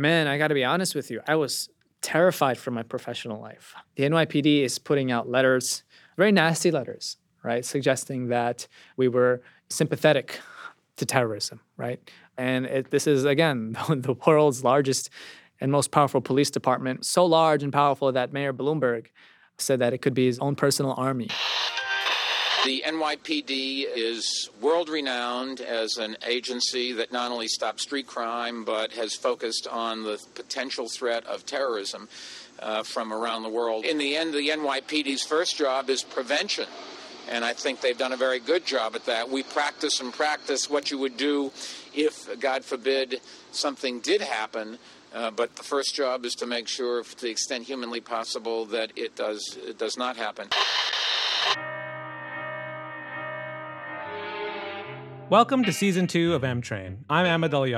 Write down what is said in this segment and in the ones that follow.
Man, I got to be honest with you. I was terrified for my professional life. The NYPD is putting out letters, very nasty letters, right, suggesting that we were sympathetic to terrorism, right? And it, this is, again, the world's largest and most powerful police department, so large and powerful that Mayor Bloomberg said that it could be his own personal army. The NYPD is world renowned as an agency that not only stops street crime but has focused on the potential threat of terrorism uh, from around the world. In the end, the NYPD's first job is prevention. And I think they've done a very good job at that. We practice and practice what you would do if, God forbid, something did happen. Uh, but the first job is to make sure, to the extent humanly possible, that it does it does not happen. Welcome to season two of M Train. I'm Ahmed Ali.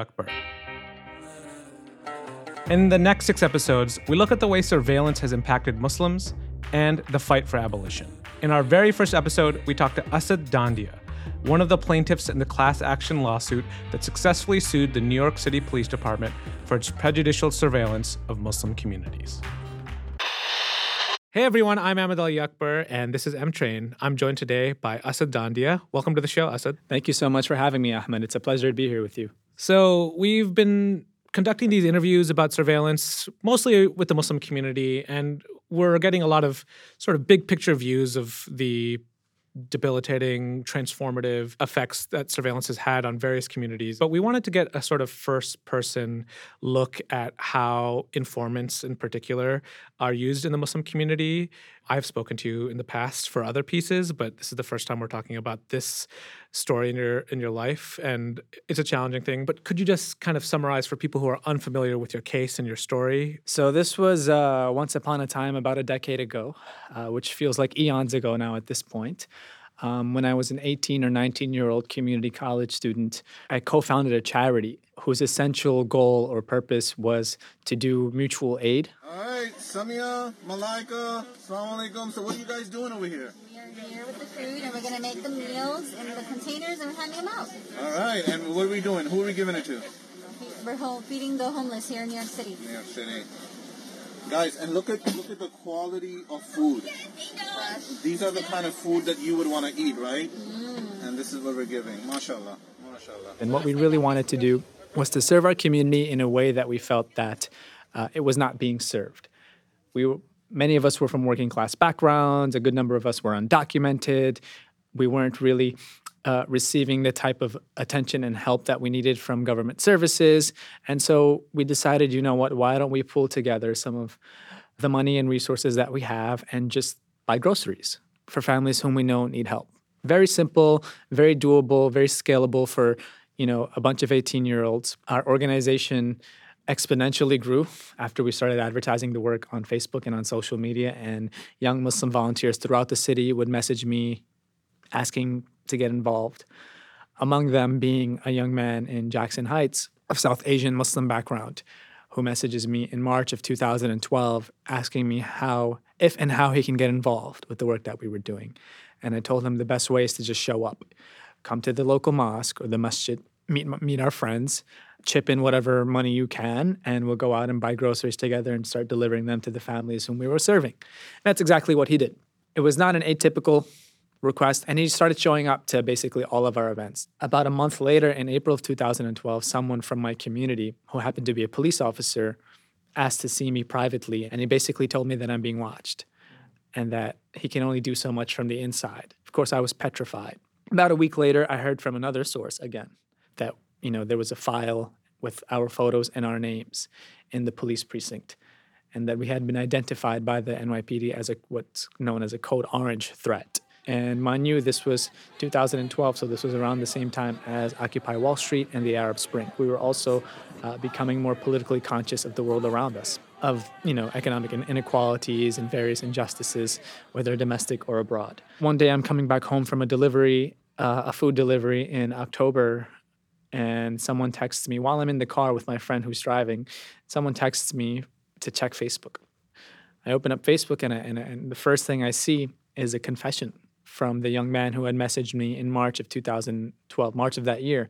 In the next six episodes, we look at the way surveillance has impacted Muslims and the fight for abolition. In our very first episode, we talked to Asad Dandia, one of the plaintiffs in the class action lawsuit that successfully sued the New York City Police Department for its prejudicial surveillance of Muslim communities. Hey everyone, I'm Ahmed Ali Akbar, and this is M Train. I'm joined today by Asad Dandia. Welcome to the show, Asad. Thank you so much for having me, Ahmed. It's a pleasure to be here with you. So, we've been conducting these interviews about surveillance mostly with the Muslim community, and we're getting a lot of sort of big picture views of the debilitating, transformative effects that surveillance has had on various communities. But we wanted to get a sort of first person look at how informants in particular are used in the Muslim community. I've spoken to you in the past for other pieces, but this is the first time we're talking about this story in your in your life and it's a challenging thing. But could you just kind of summarize for people who are unfamiliar with your case and your story? So this was uh, once upon a time about a decade ago uh, which feels like eons ago now at this point um, when I was an 18 or 19 year old community college student, I co founded a charity whose essential goal or purpose was to do mutual aid. All right, Samia, Malaika, Assalamu alaikum. So, what are you guys doing over here? We are here with the food and we're going to make the meals in the containers and hand them out. All right, and what are we doing? Who are we giving it to? We're feeding the homeless here in New York City. New York City. Guys, and look at look at the quality of food. These are the kind of food that you would want to eat, right? Mm. And this is what we're giving. MashaAllah. MashaAllah. And what we really wanted to do was to serve our community in a way that we felt that uh, it was not being served. We were, many of us were from working class backgrounds. A good number of us were undocumented. We weren't really uh, receiving the type of attention and help that we needed from government services. And so we decided, you know what, why don't we pull together some of the money and resources that we have and just buy groceries for families whom we know need help. Very simple, very doable, very scalable for, you know, a bunch of 18-year-olds. Our organization exponentially grew after we started advertising the work on Facebook and on social media and young Muslim volunteers throughout the city would message me asking to get involved. Among them being a young man in Jackson Heights of South Asian Muslim background who messages me in March of 2012 asking me how, if and how he can get involved with the work that we were doing. And I told him the best way is to just show up. Come to the local mosque or the masjid, meet, meet our friends, chip in whatever money you can, and we'll go out and buy groceries together and start delivering them to the families whom we were serving. And that's exactly what he did. It was not an atypical request and he started showing up to basically all of our events. About a month later, in April of 2012, someone from my community who happened to be a police officer asked to see me privately and he basically told me that I'm being watched and that he can only do so much from the inside. Of course, I was petrified. About a week later, I heard from another source again that, you know, there was a file with our photos and our names in the police precinct and that we had been identified by the NYPD as a what's known as a code orange threat. And mind you, this was 2012, so this was around the same time as Occupy Wall Street and the Arab Spring. We were also uh, becoming more politically conscious of the world around us, of you know economic inequalities and various injustices, whether domestic or abroad. One day, I'm coming back home from a delivery, uh, a food delivery in October, and someone texts me while I'm in the car with my friend who's driving. Someone texts me to check Facebook. I open up Facebook, and, I, and, and the first thing I see is a confession from the young man who had messaged me in March of 2012, March of that year,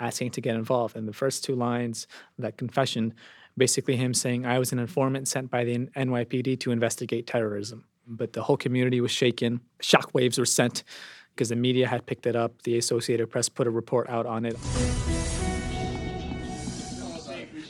asking to get involved. And the first two lines that confession basically him saying I was an informant sent by the NYPD to investigate terrorism. But the whole community was shaken. Shockwaves were sent because the media had picked it up. The Associated Press put a report out on it.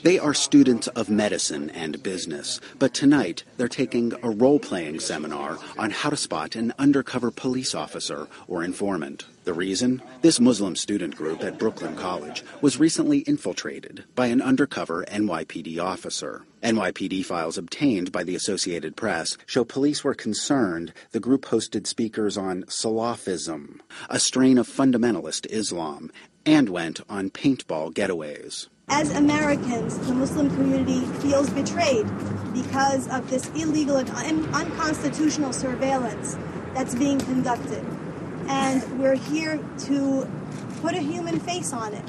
They are students of medicine and business, but tonight they're taking a role playing seminar on how to spot an undercover police officer or informant. The reason? This Muslim student group at Brooklyn College was recently infiltrated by an undercover NYPD officer. NYPD files obtained by the Associated Press show police were concerned the group hosted speakers on Salafism, a strain of fundamentalist Islam, and went on paintball getaways. As Americans, the Muslim community feels betrayed because of this illegal and un- unconstitutional surveillance that's being conducted. And we're here to put a human face on it.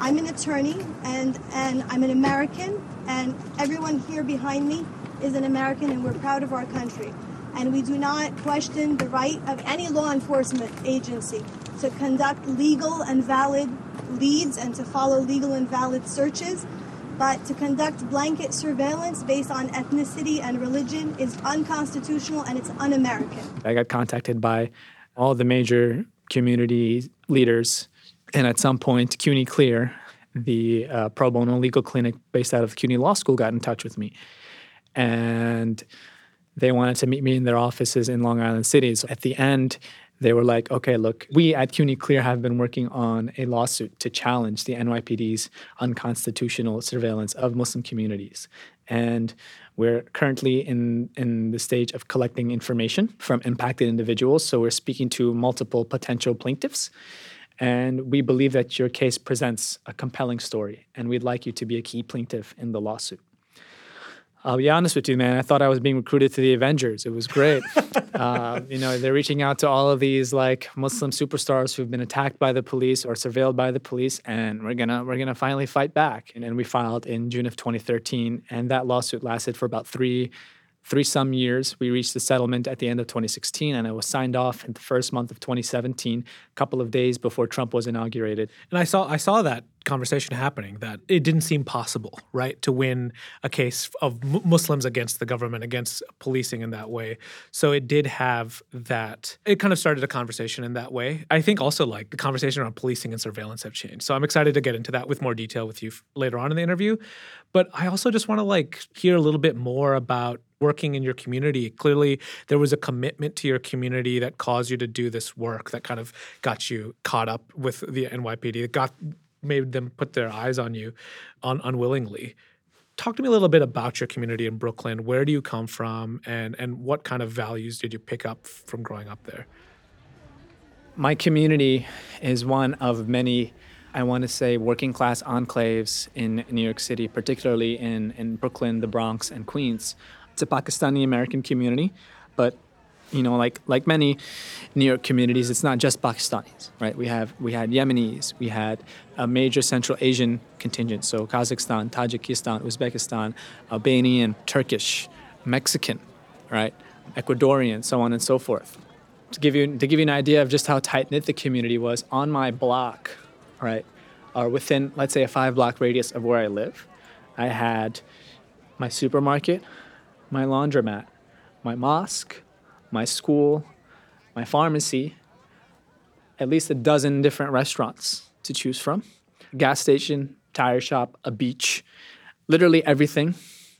I'm an attorney and, and I'm an American, and everyone here behind me is an American, and we're proud of our country. And we do not question the right of any law enforcement agency to conduct legal and valid leads and to follow legal and valid searches. But to conduct blanket surveillance based on ethnicity and religion is unconstitutional and it's un American. I got contacted by all the major community leaders, and at some point, CUNY Clear, the uh, pro bono legal clinic based out of CUNY Law School, got in touch with me. And they wanted to meet me in their offices in Long Island City. So at the end, they were like, okay, look, we at CUNY Clear have been working on a lawsuit to challenge the NYPD's unconstitutional surveillance of Muslim communities. And we're currently in, in the stage of collecting information from impacted individuals. So we're speaking to multiple potential plaintiffs. And we believe that your case presents a compelling story, and we'd like you to be a key plaintiff in the lawsuit. I'll be honest with you, man. I thought I was being recruited to the Avengers. It was great. uh, you know, they're reaching out to all of these like Muslim superstars who've been attacked by the police or surveilled by the police, and we're gonna we're gonna finally fight back. And, and we filed in June of 2013, and that lawsuit lasted for about three three some years. We reached the settlement at the end of 2016, and it was signed off in the first month of 2017, a couple of days before Trump was inaugurated. And I saw I saw that conversation happening that it didn't seem possible, right, to win a case of m- Muslims against the government, against policing in that way. So it did have that. It kind of started a conversation in that way. I think also like the conversation around policing and surveillance have changed. So I'm excited to get into that with more detail with you f- later on in the interview. But I also just want to like hear a little bit more about working in your community. Clearly, there was a commitment to your community that caused you to do this work that kind of got you caught up with the NYPD. It got made them put their eyes on you un- unwillingly. Talk to me a little bit about your community in Brooklyn. Where do you come from, and and what kind of values did you pick up from growing up there? My community is one of many, I want to say, working class enclaves in New York City, particularly in, in Brooklyn, the Bronx, and Queens. It's a Pakistani American community, but you know, like like many New York communities, it's not just Pakistanis, right? We have we had Yemenis, we had a major Central Asian contingent, so Kazakhstan, Tajikistan, Uzbekistan, Albanian, Turkish, Mexican, right? Ecuadorian, so on and so forth. To give you to give you an idea of just how tight knit the community was, on my block, right, or within let's say a five block radius of where I live, I had my supermarket, my laundromat, my mosque, my school, my pharmacy, at least a dozen different restaurants to choose from, gas station, tire shop, a beach, literally everything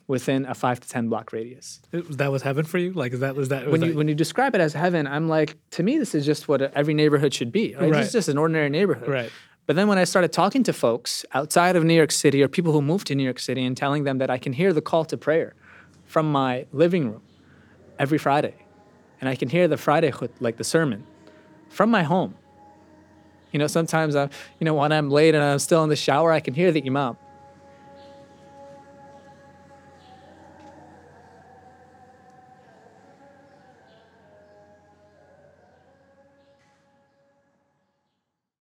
within a five to ten block radius. That was heaven for you. Like is that was that was When that, you when you describe it as heaven, I'm like, to me, this is just what every neighborhood should be. Right? Right. This is just an ordinary neighborhood. Right. But then when I started talking to folks outside of New York City or people who moved to New York City and telling them that I can hear the call to prayer from my living room every Friday, and I can hear the Friday khut, like the sermon, from my home. You know, sometimes I, you know, when I'm late and I'm still in the shower, I can hear the imam.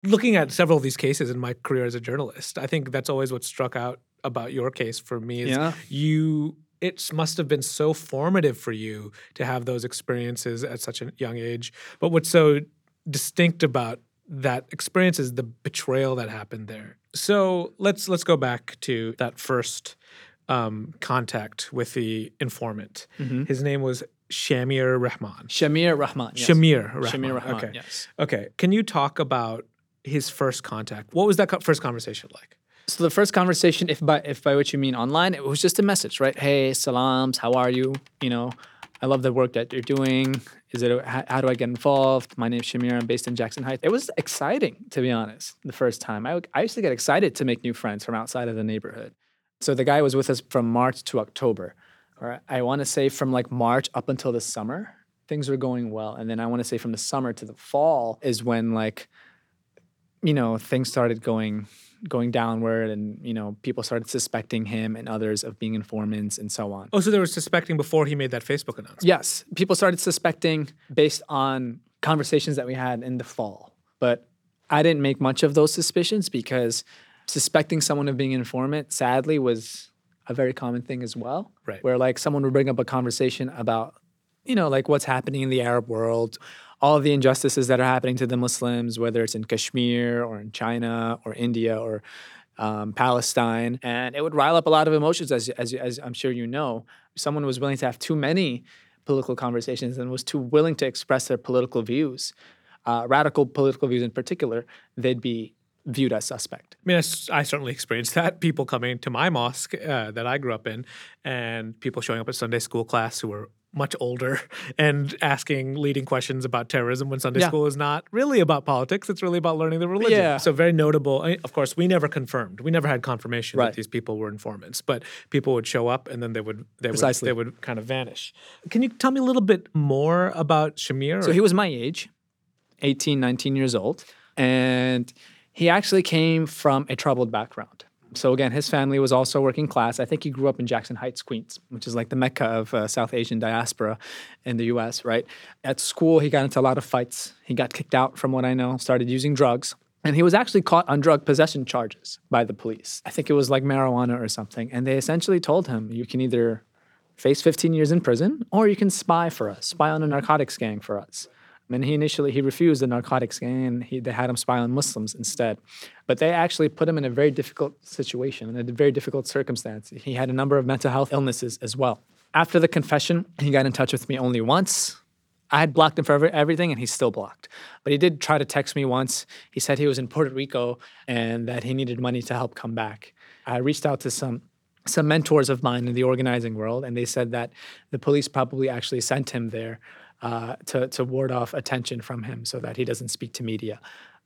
looking at several of these cases in my career as a journalist, I think that's always what struck out about your case for me is Yeah. you it must have been so formative for you to have those experiences at such a young age. But what's so distinct about that experience is the betrayal that happened there. So let's let's go back to that first um, contact with the informant. Mm-hmm. His name was Shamir Rahman. Shamir Rahman. yes. Shamir Rahman. Shamir Rahman. Okay. Yes. Okay. Can you talk about his first contact? What was that co- first conversation like? So the first conversation, if by if by which you mean online, it was just a message, right? Hey, salams, how are you? You know, I love the work that you're doing. Is it how, how do I get involved? My name's Shamir. I'm based in Jackson Heights. It was exciting, to be honest. The first time, I I used to get excited to make new friends from outside of the neighborhood. So the guy was with us from March to October, or I want to say from like March up until the summer, things were going well, and then I want to say from the summer to the fall is when like you know things started going going downward and you know people started suspecting him and others of being informants and so on Oh, so they were suspecting before he made that Facebook announcement. yes people started suspecting based on conversations that we had in the fall but i didn't make much of those suspicions because suspecting someone of being an informant sadly was a very common thing as well Right. where like someone would bring up a conversation about you know like what's happening in the arab world all of the injustices that are happening to the muslims whether it's in kashmir or in china or india or um, palestine and it would rile up a lot of emotions as, as, as i'm sure you know someone was willing to have too many political conversations and was too willing to express their political views uh, radical political views in particular they'd be viewed as suspect I mean, I certainly experienced that. People coming to my mosque uh, that I grew up in, and people showing up at Sunday school class who were much older and asking leading questions about terrorism when Sunday Yeah. school is not really about politics. It's really about learning the religion. Yeah. So very notable. I- of course, we never confirmed. We never had confirmation Right. that these people were informants, but people would show up and then they would they would they would kind of vanish. Can you tell me a little bit more about Shamir? So he was my age, 18, 19 years old. And he actually came from a troubled background. So again, his family was also working class. I think he grew up in Jackson Heights, Queens, which is like the mecca of uh, South Asian diaspora in the U.S. Right? At school, he got into a lot of fights. He got kicked out, from what I know. Started using drugs, and he was actually caught on drug possession charges by the police. I think it was like marijuana or something. And they essentially told him, "You can either face 15 years in prison or you can spy for us, spy on a narcotics gang for us. And he initially he refused the narcotics and he, they had him spy on Muslims instead. But they actually put him in a very difficult situation, in a very difficult circumstance. He had a number of mental health illnesses as well. After the confession, he got in touch with me only once. I had blocked him for every, everything, and he's still blocked. But he did try to text me once. He said he was in Puerto Rico and that he needed money to help come back. I reached out to some some mentors of mine in the organizing world, and they said that the police probably actually sent him there uh, to to ward off attention from him, so that he doesn't speak to media.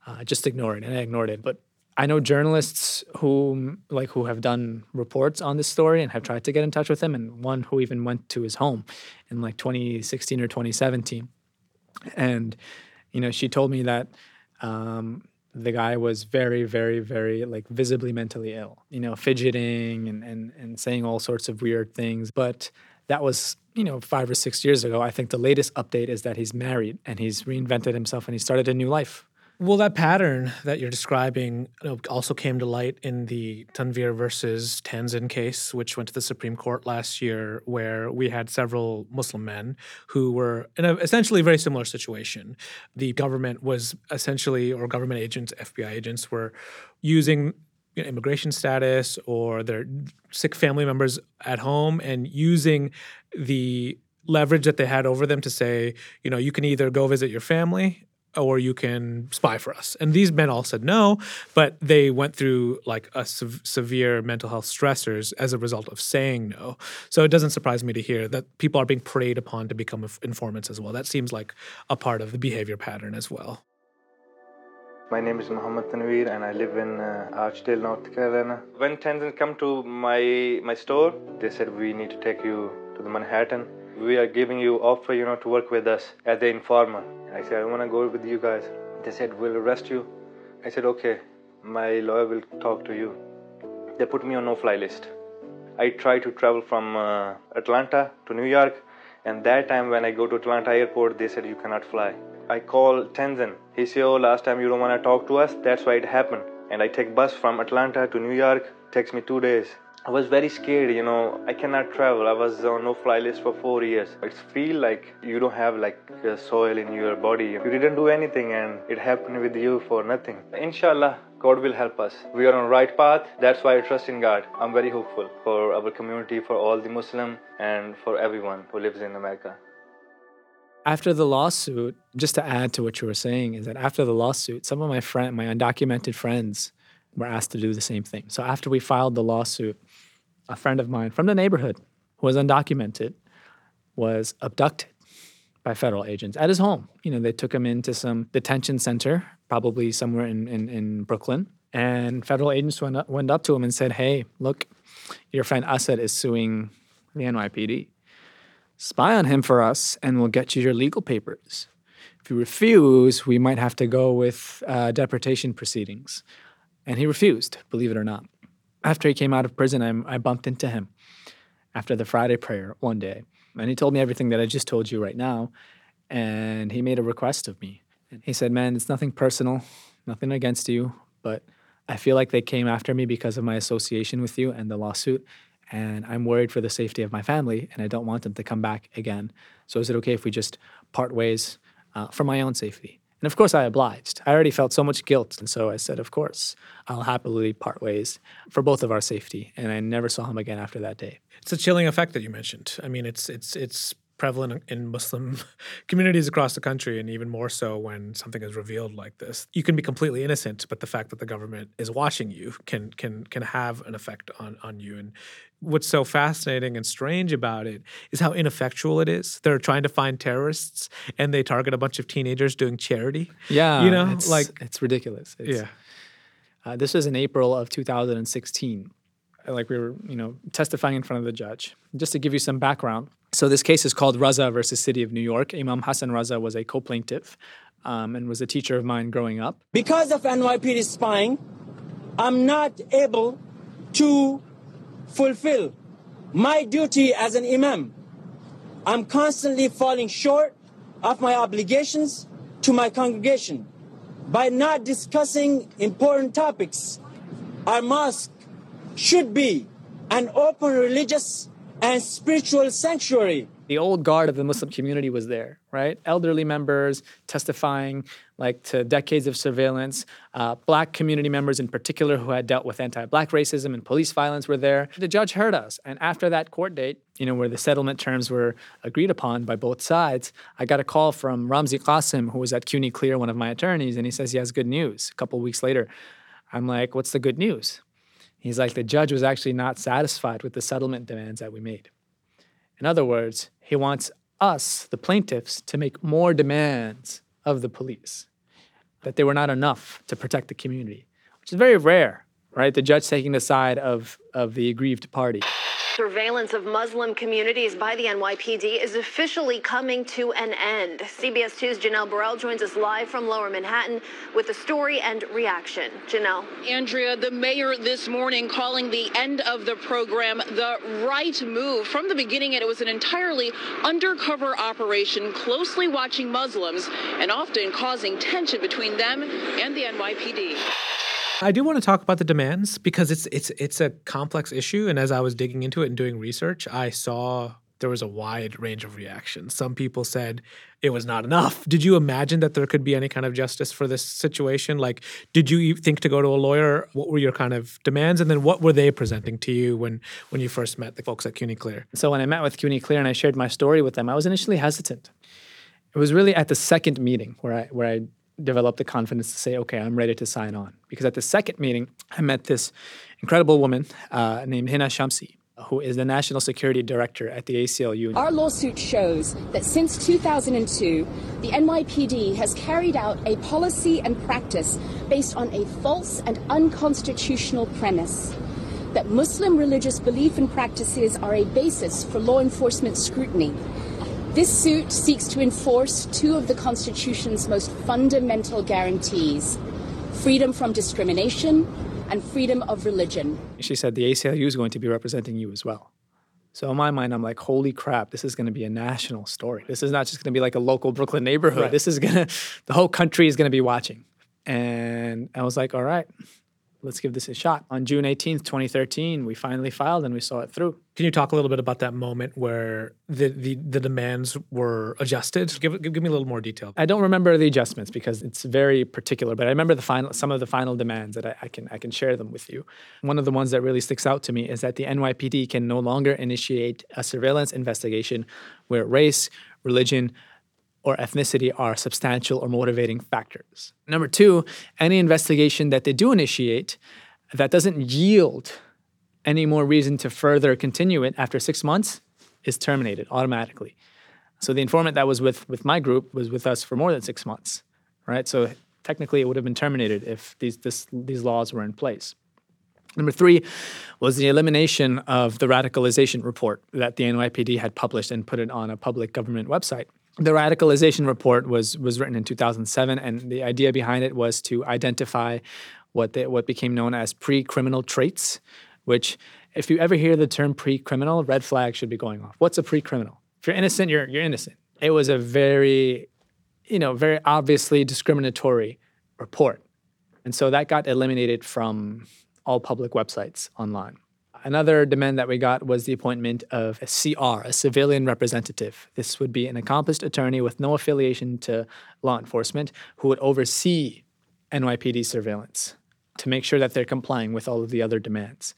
Uh, just ignore it, and I ignored it. But I know journalists who like who have done reports on this story and have tried to get in touch with him, and one who even went to his home in like 2016 or 2017 and you know she told me that um, the guy was very very very like visibly mentally ill you know fidgeting and, and and saying all sorts of weird things but that was you know five or six years ago i think the latest update is that he's married and he's reinvented himself and he started a new life Well, that pattern that you're describing also came to light in the Tanvir versus Tanzin case, which went to the Supreme Court last year, where we had several Muslim men who were in a essentially very similar situation. The government was essentially, or government agents, FBI agents, were using immigration status or their sick family members at home and using the leverage that they had over them to say, you know, you can either go visit your family or you can spy for us. And these men all said no, but they went through like a sev- severe mental health stressors as a result of saying no. So it doesn't surprise me to hear that people are being preyed upon to become informants as well. That seems like a part of the behavior pattern as well. My name is Muhammad Tanvir and I live in uh, Archdale, North Carolina. When Tanzin come to my my store, they said we need to take you to the Manhattan. We are giving you offer, you know, to work with us as the informer. I said I want to go with you guys. They said we'll arrest you. I said okay. My lawyer will talk to you. They put me on no-fly list. I try to travel from uh, Atlanta to New York, and that time when I go to Atlanta airport, they said you cannot fly. I call Tanzin. He said, "Oh, last time you don't want to talk to us. That's why it happened." And I take bus from Atlanta to New York. Takes me two days. I was very scared. You know, I cannot travel. I was on no-fly list for four years. It feel like you don't have like soil in your body. You didn't do anything, and it happened with you for nothing. Inshallah, God will help us. We are on right path. That's why I trust in God. I'm very hopeful for our community, for all the Muslim, and for everyone who lives in America. After the lawsuit, just to add to what you were saying, is that after the lawsuit, some of my friend, my undocumented friends, were asked to do the same thing. So after we filed the lawsuit, a friend of mine from the neighborhood who was undocumented was abducted by federal agents at his home. You know, they took him into some detention center, probably somewhere in, in, in Brooklyn. And federal agents went up, went up to him and said, Hey, look, your friend Asad is suing the NYPD. Spy on him for us, and we'll get you your legal papers. If you refuse, we might have to go with uh, deportation proceedings. And he refused, believe it or not. After he came out of prison, I, I bumped into him after the Friday prayer one day. And he told me everything that I just told you right now. And he made a request of me. He said, Man, it's nothing personal, nothing against you, but I feel like they came after me because of my association with you and the lawsuit. And I'm worried for the safety of my family, and I don't want them to come back again. So is it okay if we just part ways uh, for my own safety? And of course, I obliged. I already felt so much guilt. And so I said, Of course, I'll happily part ways for both of our safety. And I never saw him again after that day. It's a chilling effect that you mentioned. I mean, it's it's it's prevalent in Muslim communities across the country, and even more so when something is revealed like this. You can be completely innocent, but the fact that the government is watching you can can can have an effect on on you. And what's so fascinating and strange about it is how ineffectual it is. They're trying to find terrorists, and they target a bunch of teenagers doing charity. Yeah, you know, it's, like it's ridiculous. It's, yeah. Uh, this was in April of 2016. Like we were, you know, testifying in front of the judge. Just to give you some background. So this case is called Raza versus City of New York. Imam Hassan Raza was a co-plaintiff um, and was a teacher of mine growing up. Because of NYPD spying, I'm not able to fulfill my duty as an imam. I'm constantly falling short of my obligations to my congregation by not discussing important topics. Our mosque should be an open religious and spiritual sanctuary. The old guard of the Muslim community was there, right? Elderly members testifying like to decades of surveillance. Uh, black community members in particular who had dealt with anti-black racism and police violence were there. The judge heard us, and after that court date, you know, where the settlement terms were agreed upon by both sides, I got a call from Ramzi Kassem, who was at CUNY Clear, one of my attorneys, and he says he has good news. A couple weeks later, I'm like, "What's the good news?" He's like, "The judge was actually not satisfied with the settlement demands that we made." In other words, he wants us, the plaintiffs, to make more demands of the police, that they were not enough to protect the community, which is very rare, right? The judge taking the side of, of the aggrieved party. Surveillance of Muslim communities by the NYPD is officially coming to an end. CBS 2's Janelle Burrell joins us live from Lower Manhattan with the story and reaction. Janelle. Andrea, the mayor this morning calling the end of the program the right move. From the beginning, it was an entirely undercover operation, closely watching Muslims and often causing tension between them and the NYPD. I do want to talk about the demands because it's it's it's a complex issue, and as I was digging into it and doing research, I saw there was a wide range of reactions. Some people said it was not enough. Did you imagine that there could be any kind of justice for this situation? Like, did you think to go to a lawyer? What were your kind of demands, and then what were they presenting to you when when you first met the folks at CUNY Clear? So when I met with CUNY Clear and I shared my story with them, I was initially hesitant. It was really at the second meeting where I where I developed the confidence to say, okay, I'm ready to sign on. Because at the second meeting, I met this incredible woman uh, named Hina Shamsi, who is the National Security Director at the ACLU. Our lawsuit shows that since 2002, the NYPD has carried out a policy and practice based on a false and unconstitutional premise that Muslim religious belief and practices are a basis for law enforcement scrutiny. This suit seeks to enforce two of the Constitution's most fundamental guarantees freedom from discrimination and freedom of religion. She said the ACLU is going to be representing you as well. So in my mind, I'm like, holy crap, this is going to be a national story. This is not just going to be like a local Brooklyn neighborhood. Right. This is going to, the whole country is going to be watching. And I was like, all right, let's give this a shot. On June 18th, 2013, we finally filed and we saw it through. Can you talk a little bit about that moment where the the, the demands were adjusted? Give, give give me a little more detail. I don't remember the adjustments because it's very particular, but I remember the final some of the final demands that I, I can I can share them with you. One of the ones that really sticks out to me is that the NYPD can no longer initiate a surveillance investigation where race, religion, or ethnicity are substantial or motivating factors. Number two, any investigation that they do initiate that doesn't yield any more reason to further continue it after six months is terminated automatically. So the informant that was with with my group was with us for more than six months, right? So technically, it would have been terminated if these this, these laws were in place. Number three was the elimination of the radicalization report that the NYPD had published and put it on a public government website. The radicalization report was was written in 2007, and the idea behind it was to identify what they, what became known as pre-criminal traits, which if you ever hear the term pre-criminal, red flag should be going off. What's a pre-criminal? If you're innocent, you're you're innocent. It was a very, you know, very obviously discriminatory report, and so that got eliminated from all public websites online. Another demand that we got was the appointment of a CR, a civilian representative. This would be an accomplished attorney with no affiliation to law enforcement who would oversee NYPD surveillance to make sure that they're complying with all of the other demands.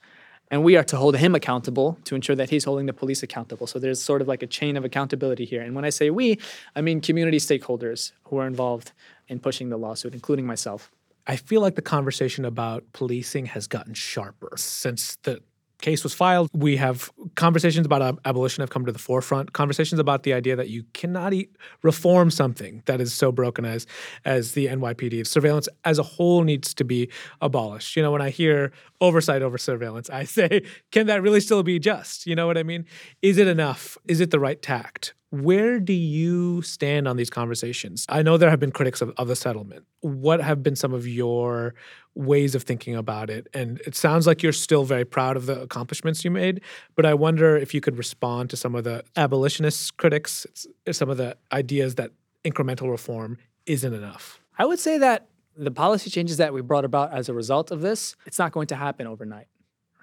And we are to hold him accountable to ensure that he's holding the police accountable. So there's sort of like a chain of accountability here. And when I say we, I mean community stakeholders who are involved in pushing the lawsuit, including myself. I feel like the conversation about policing has gotten sharper since the case was filed. We have conversations about ab- abolition have come to the forefront. Conversations about the idea that you cannot e- reform something that is so broken as as the NYPD. Surveillance as a whole needs to be abolished. You know, when I hear oversight over surveillance, I say, can that really still be just? You know what I mean? Is it enough? Is it the right tact? Where do you stand on these conversations? I know there have been critics of, of the settlement. What have been some of your ways of thinking about it? And it sounds like you're still very proud of the accomplishments you made, but I wonder if you could respond to some of the abolitionist critics, some of the ideas that incremental reform isn't enough. I would say that the policy changes that we brought about as a result of this, it's not going to happen overnight.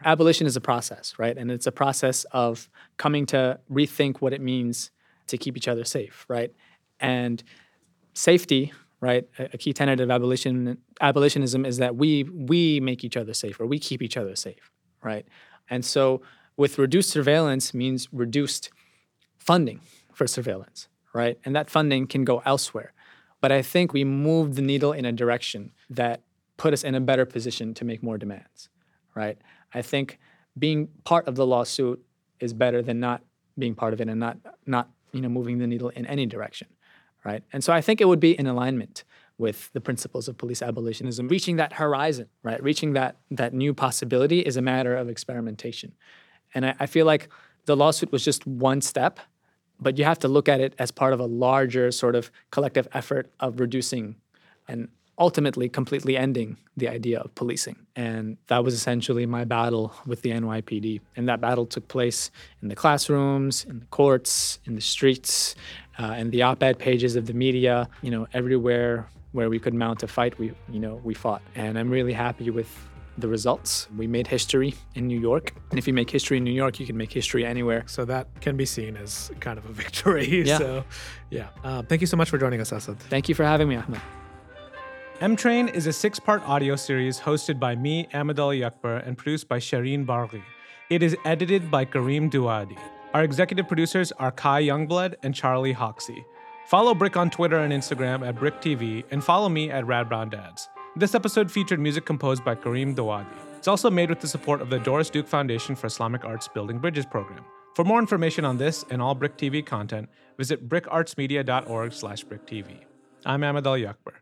Abolition is a process, right? And it's a process of coming to rethink what it means to keep each other safe, right? And safety, right? A, a key tenet of abolition abolitionism is that we we make each other safer, we keep each other safe, right? And so with reduced surveillance means reduced funding for surveillance, right? And that funding can go elsewhere. But I think we moved the needle in a direction that put us in a better position to make more demands, right? I think being part of the lawsuit is better than not being part of it and not not you know moving the needle in any direction, right? And so I think it would be in alignment with the principles of police abolitionism. Reaching that horizon, right? Reaching that that new possibility is a matter of experimentation, and I, I feel like the lawsuit was just one step, but you have to look at it as part of a larger sort of collective effort of reducing and ultimately completely ending the idea of policing. And that was essentially my battle with the NYPD. And that battle took place in the classrooms, in the courts, in the streets, uh, in the op-ed pages of the media, you know, everywhere where we could mount a fight, we, you know, we fought. And I'm really happy with the results. We made history in New York. And if you make history in New York, you can make history anywhere. So that can be seen as kind of a victory. Yeah. So, yeah. Uh, thank you so much for joining us, Asad. Thank you for having me, Ahmed. M Train is a six part audio series hosted by me, Ahmed Ali Akbar, and produced by Shireen Barghi. It is edited by Kareem Duadi. Our executive producers are Kai Youngblood and Charlie Hoxie. Follow Brick on Twitter and Instagram at BrickTV, and follow me at Rad Brown Dads. This episode featured music composed by Kareem Dawadi. It's also made with the support of the Doris Duke Foundation for Islamic Arts Building Bridges program. For more information on this and all Brick TV content, visit brickartsmedia.org slash bricktv. I'm Ahmed Ali Akbar.